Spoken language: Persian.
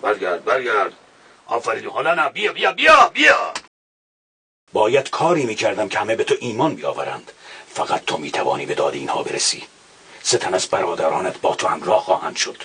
برگرد برگرد. آفرین حالا نه بیا بیا بیا بیا. باید کاری می‌کردم که همه به تو ایمان بیاورند. فقط تو می‌توانی به داد اینها برسی. سه از برادرانت با تو همراه خواهند شد.